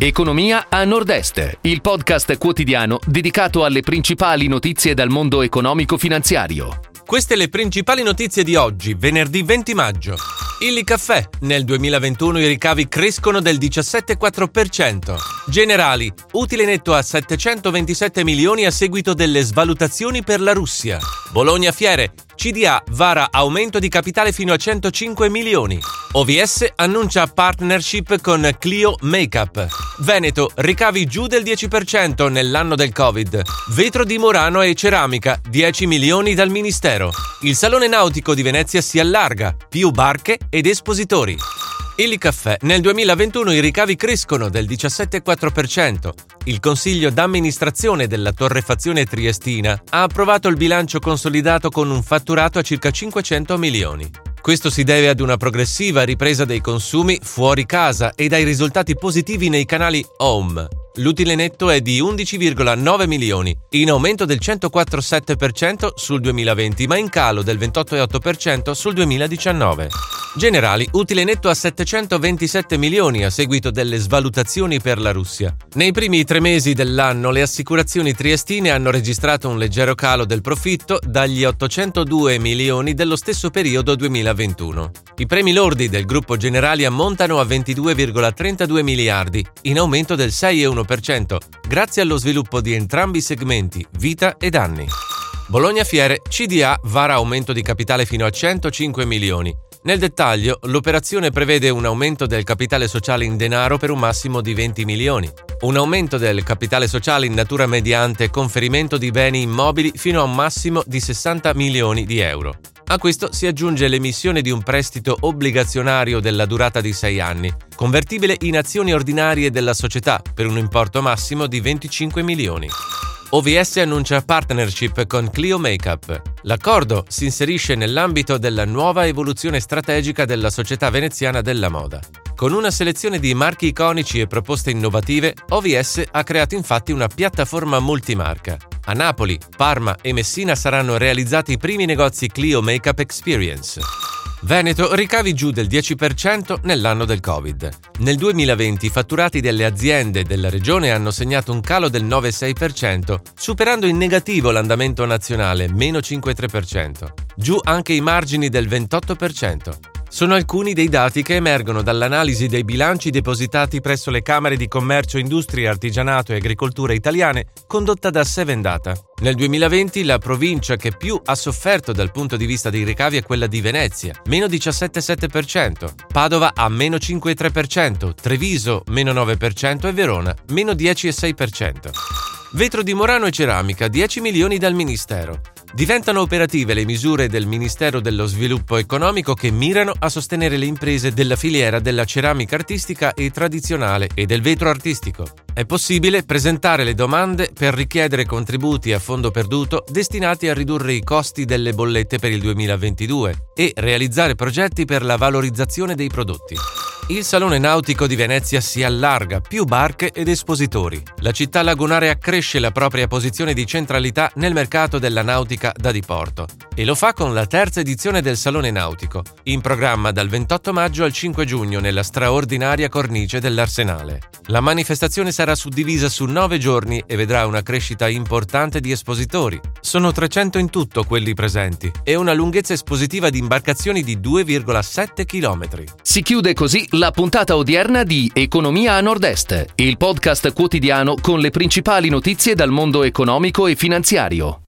Economia a Nord-Est, il podcast quotidiano dedicato alle principali notizie dal mondo economico-finanziario. Queste le principali notizie di oggi, venerdì 20 maggio. Illy Caffè. Nel 2021 i ricavi crescono del 17,4%. Generali. Utile netto a 727 milioni a seguito delle svalutazioni per la Russia. Bologna Fiere. CDA vara aumento di capitale fino a 105 milioni. OVS annuncia partnership con Clio Makeup. Veneto, ricavi giù del 10% nell'anno del Covid. Vetro di Murano e ceramica, 10 milioni dal Ministero. Il Salone Nautico di Venezia si allarga, più barche ed espositori. Il caffè. Nel 2021 i ricavi crescono del 17,4%. Il Consiglio d'amministrazione della Torrefazione Triestina ha approvato il bilancio consolidato con un fatturato a circa 500 milioni. Questo si deve ad una progressiva ripresa dei consumi fuori casa e dai risultati positivi nei canali home. L'utile netto è di 11,9 milioni, in aumento del 104,7% sul 2020 ma in calo del 28,8% sul 2019. Generali, utile netto a 727 milioni a seguito delle svalutazioni per la Russia. Nei primi tre mesi dell'anno le assicurazioni triestine hanno registrato un leggero calo del profitto dagli 802 milioni dello stesso periodo 2021. I premi lordi del gruppo Generali ammontano a 22,32 miliardi, in aumento del 6,1%, grazie allo sviluppo di entrambi i segmenti, vita e danni. Bologna Fiere, CDA vara aumento di capitale fino a 105 milioni, nel dettaglio, l'operazione prevede un aumento del capitale sociale in denaro per un massimo di 20 milioni, un aumento del capitale sociale in natura mediante conferimento di beni immobili fino a un massimo di 60 milioni di euro. A questo si aggiunge l'emissione di un prestito obbligazionario della durata di 6 anni, convertibile in azioni ordinarie della società per un importo massimo di 25 milioni. OVS annuncia partnership con Clio Makeup. L'accordo si inserisce nell'ambito della nuova evoluzione strategica della società veneziana della moda. Con una selezione di marchi iconici e proposte innovative, OVS ha creato infatti una piattaforma multimarca. A Napoli, Parma e Messina saranno realizzati i primi negozi Clio Makeup Experience. Veneto ricavi giù del 10% nell'anno del Covid. Nel 2020 i fatturati delle aziende della regione hanno segnato un calo del 9,6%, superando in negativo l'andamento nazionale, meno 5,3%. Giù anche i margini del 28%. Sono alcuni dei dati che emergono dall'analisi dei bilanci depositati presso le Camere di Commercio, Industria, Artigianato e Agricoltura italiane condotta da Seven Data. Nel 2020 la provincia che più ha sofferto dal punto di vista dei ricavi è quella di Venezia, meno 17,7%, Padova a meno 5,3%, Treviso meno 9% e Verona meno 10,6%. Vetro di Morano e ceramica 10 milioni dal Ministero. Diventano operative le misure del Ministero dello Sviluppo Economico che mirano a sostenere le imprese della filiera della ceramica artistica e tradizionale e del vetro artistico. È possibile presentare le domande per richiedere contributi a fondo perduto destinati a ridurre i costi delle bollette per il 2022 e realizzare progetti per la valorizzazione dei prodotti. Il Salone Nautico di Venezia si allarga, più barche ed espositori. La città lagunare accresce la propria posizione di centralità nel mercato della nautica da diporto e lo fa con la terza edizione del Salone Nautico, in programma dal 28 maggio al 5 giugno nella straordinaria cornice dell'Arsenale. La manifestazione sarà suddivisa su nove giorni e vedrà una crescita importante di espositori. Sono 300 in tutto quelli presenti e una lunghezza espositiva di imbarcazioni di 2,7 km. Si chiude così la puntata odierna di Economia a Nord-Est, il podcast quotidiano con le principali notizie dal mondo economico e finanziario.